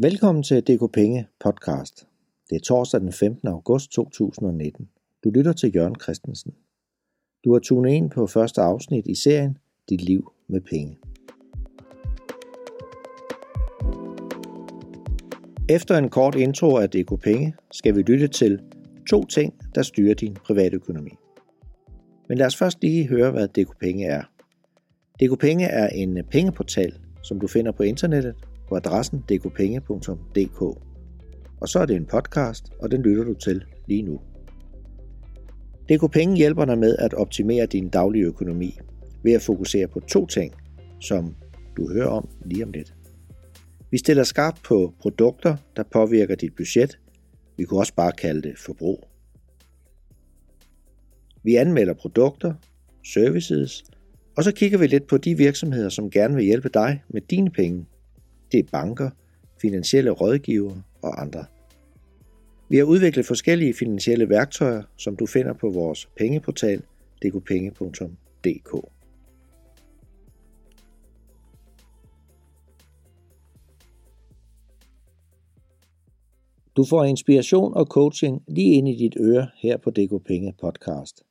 Velkommen til DK Penge podcast. Det er torsdag den 15. august 2019. Du lytter til Jørgen Christensen. Du har tunet ind på første afsnit i serien Dit liv med penge. Efter en kort intro af DK Penge skal vi lytte til to ting, der styrer din privatøkonomi. Men lad os først lige høre, hvad DK Penge er. DK Penge er en pengeportal, som du finder på internettet på adressen dkpenge.dk. Og så er det en podcast, og den lytter du til lige nu. DK Penge hjælper dig med at optimere din daglige økonomi ved at fokusere på to ting, som du hører om lige om lidt. Vi stiller skarpt på produkter, der påvirker dit budget. Vi kunne også bare kalde det forbrug. Vi anmelder produkter, services, og så kigger vi lidt på de virksomheder, som gerne vil hjælpe dig med dine penge. Det er banker, finansielle rådgivere og andre. Vi har udviklet forskellige finansielle værktøjer, som du finder på vores pengeportal dkpenge.dk. Du får inspiration og coaching lige ind i dit øre her på DK Penge podcast.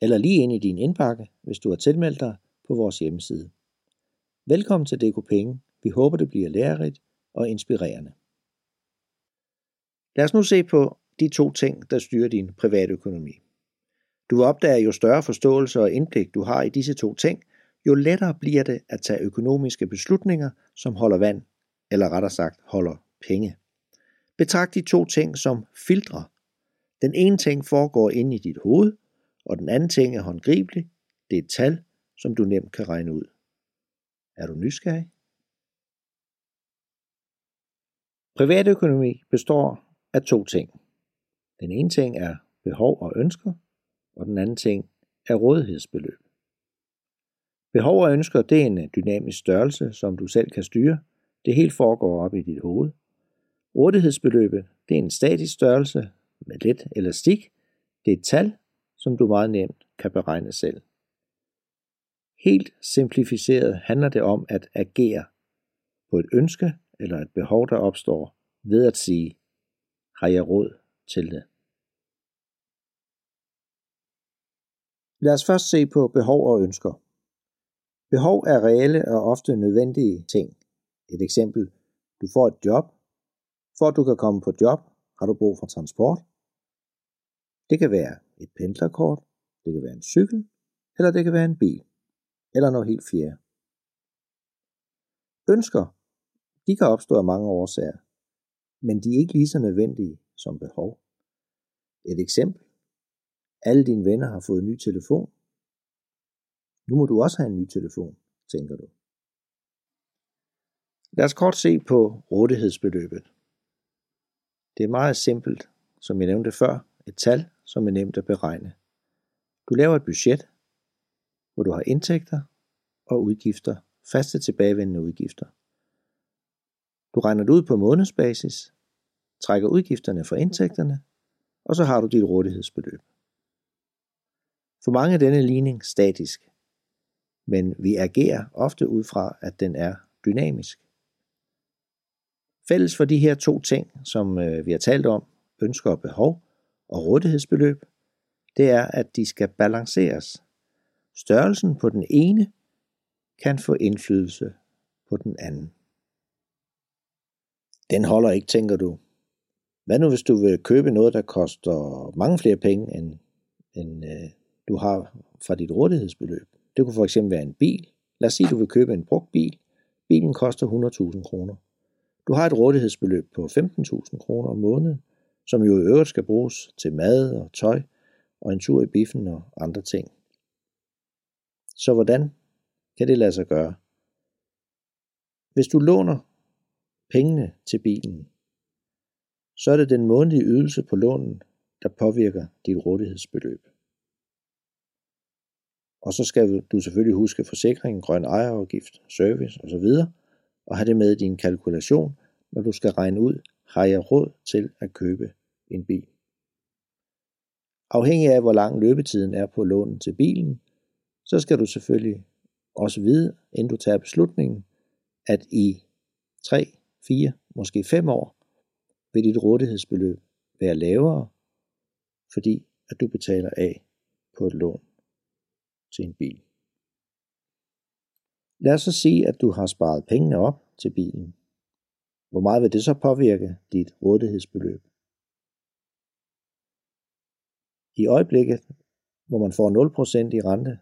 Eller lige ind i din indbakke, hvis du har tilmeldt dig på vores hjemmeside. Velkommen til DK Penge. Vi håber, det bliver lærerigt og inspirerende. Lad os nu se på de to ting, der styrer din private økonomi. Du opdager, jo større forståelse og indblik du har i disse to ting, jo lettere bliver det at tage økonomiske beslutninger, som holder vand, eller rettere sagt holder penge. Betragt de to ting som filtre. Den ene ting foregår inde i dit hoved, og den anden ting er håndgribelig. Det er et tal, som du nemt kan regne ud. Er du nysgerrig? Privatøkonomi består af to ting. Den ene ting er behov og ønsker, og den anden ting er rådighedsbeløb. Behov og ønsker det er en øh, dynamisk størrelse, som du selv kan styre. Det helt foregår op i dit hoved. Rådighedsbeløbet det er en statisk størrelse med lidt elastik. Det er et tal, som du meget nemt kan beregne selv. Helt simplificeret handler det om at agere på et ønske eller et behov, der opstår ved at sige, har jeg råd til det? Lad os først se på behov og ønsker. Behov er reelle og ofte nødvendige ting. Et eksempel, du får et job. For at du kan komme på job, har du brug for transport. Det kan være et pendlerkort, det kan være en cykel, eller det kan være en bil, eller noget helt fjerde. Ønsker, de kan opstå af mange årsager, men de er ikke lige så nødvendige som behov. Et eksempel. Alle dine venner har fået en ny telefon. Nu må du også have en ny telefon, tænker du. Lad os kort se på rådighedsbeløbet. Det er meget simpelt, som jeg nævnte før, et tal, som er nemt at beregne. Du laver et budget, hvor du har indtægter og udgifter, faste tilbagevendende udgifter. Du regner det ud på månedsbasis, trækker udgifterne fra indtægterne, og så har du dit rådighedsbeløb. For mange er denne ligning statisk, men vi agerer ofte ud fra, at den er dynamisk. Fælles for de her to ting, som øh, vi har talt om, ønsker og behov og rådighedsbeløb, det er, at de skal balanceres. Størrelsen på den ene kan få indflydelse på den anden. Den holder ikke, tænker du. Hvad nu, hvis du vil købe noget, der koster mange flere penge, end, end øh, du har fra dit rådighedsbeløb? Det kunne for eksempel være en bil. Lad os sige, at du vil købe en brugt bil. Bilen koster 100.000 kroner. Du har et rådighedsbeløb på 15.000 kroner om måneden, som jo i øvrigt skal bruges til mad og tøj og en tur i biffen og andre ting. Så hvordan kan det lade sig gøre? Hvis du låner pengene til bilen, så er det den månedlige ydelse på lånen, der påvirker dit rådighedsbeløb. Og så skal du selvfølgelig huske forsikring, grøn ejerafgift, service osv. og have det med i din kalkulation, når du skal regne ud, har jeg råd til at købe en bil. Afhængig af hvor lang løbetiden er på lånen til bilen, så skal du selvfølgelig også vide, inden du tager beslutningen, at i 3, fire, måske fem år, vil dit rådighedsbeløb være lavere, fordi at du betaler af på et lån til en bil. Lad os så sige, at du har sparet pengene op til bilen. Hvor meget vil det så påvirke dit rådighedsbeløb? I øjeblikket, hvor man får 0% i rente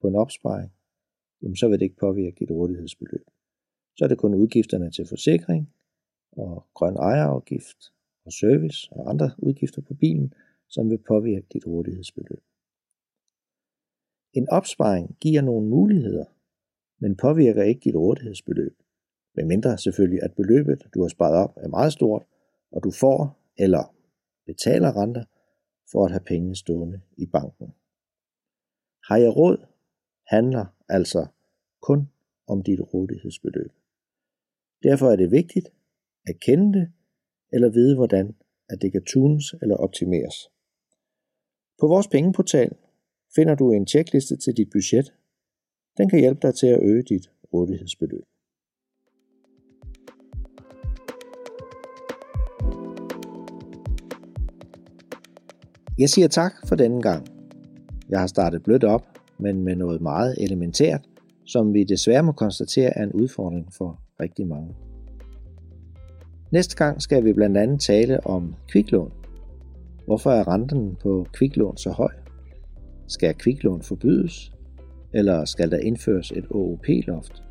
på en opsparing, jamen så vil det ikke påvirke dit rådighedsbeløb. Så er det kun udgifterne til forsikring og grøn ejerafgift og service og andre udgifter på bilen, som vil påvirke dit rådighedsbeløb. En opsparing giver nogle muligheder, men påvirker ikke dit rådighedsbeløb. medmindre selvfølgelig, at beløbet, du har sparet op, er meget stort, og du får eller betaler renter for at have pengene stående i banken. Har jeg råd handler altså kun om dit rådighedsbeløb. Derfor er det vigtigt at kende det, eller vide hvordan at det kan tunes eller optimeres. På vores pengeportal finder du en tjekliste til dit budget. Den kan hjælpe dig til at øge dit rådighedsbeløb. Jeg siger tak for denne gang. Jeg har startet blødt op, men med noget meget elementært, som vi desværre må konstatere er en udfordring for rigtig mange. Næste gang skal vi blandt andet tale om kviklån. Hvorfor er renten på kviklån så høj? Skal kviklån forbydes? Eller skal der indføres et OOP-loft?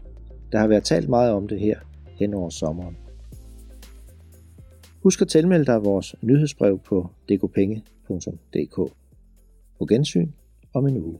Der har været talt meget om det her hen over sommeren. Husk at tilmelde dig vores nyhedsbrev på dkpenge.dk. På gensyn om en uge.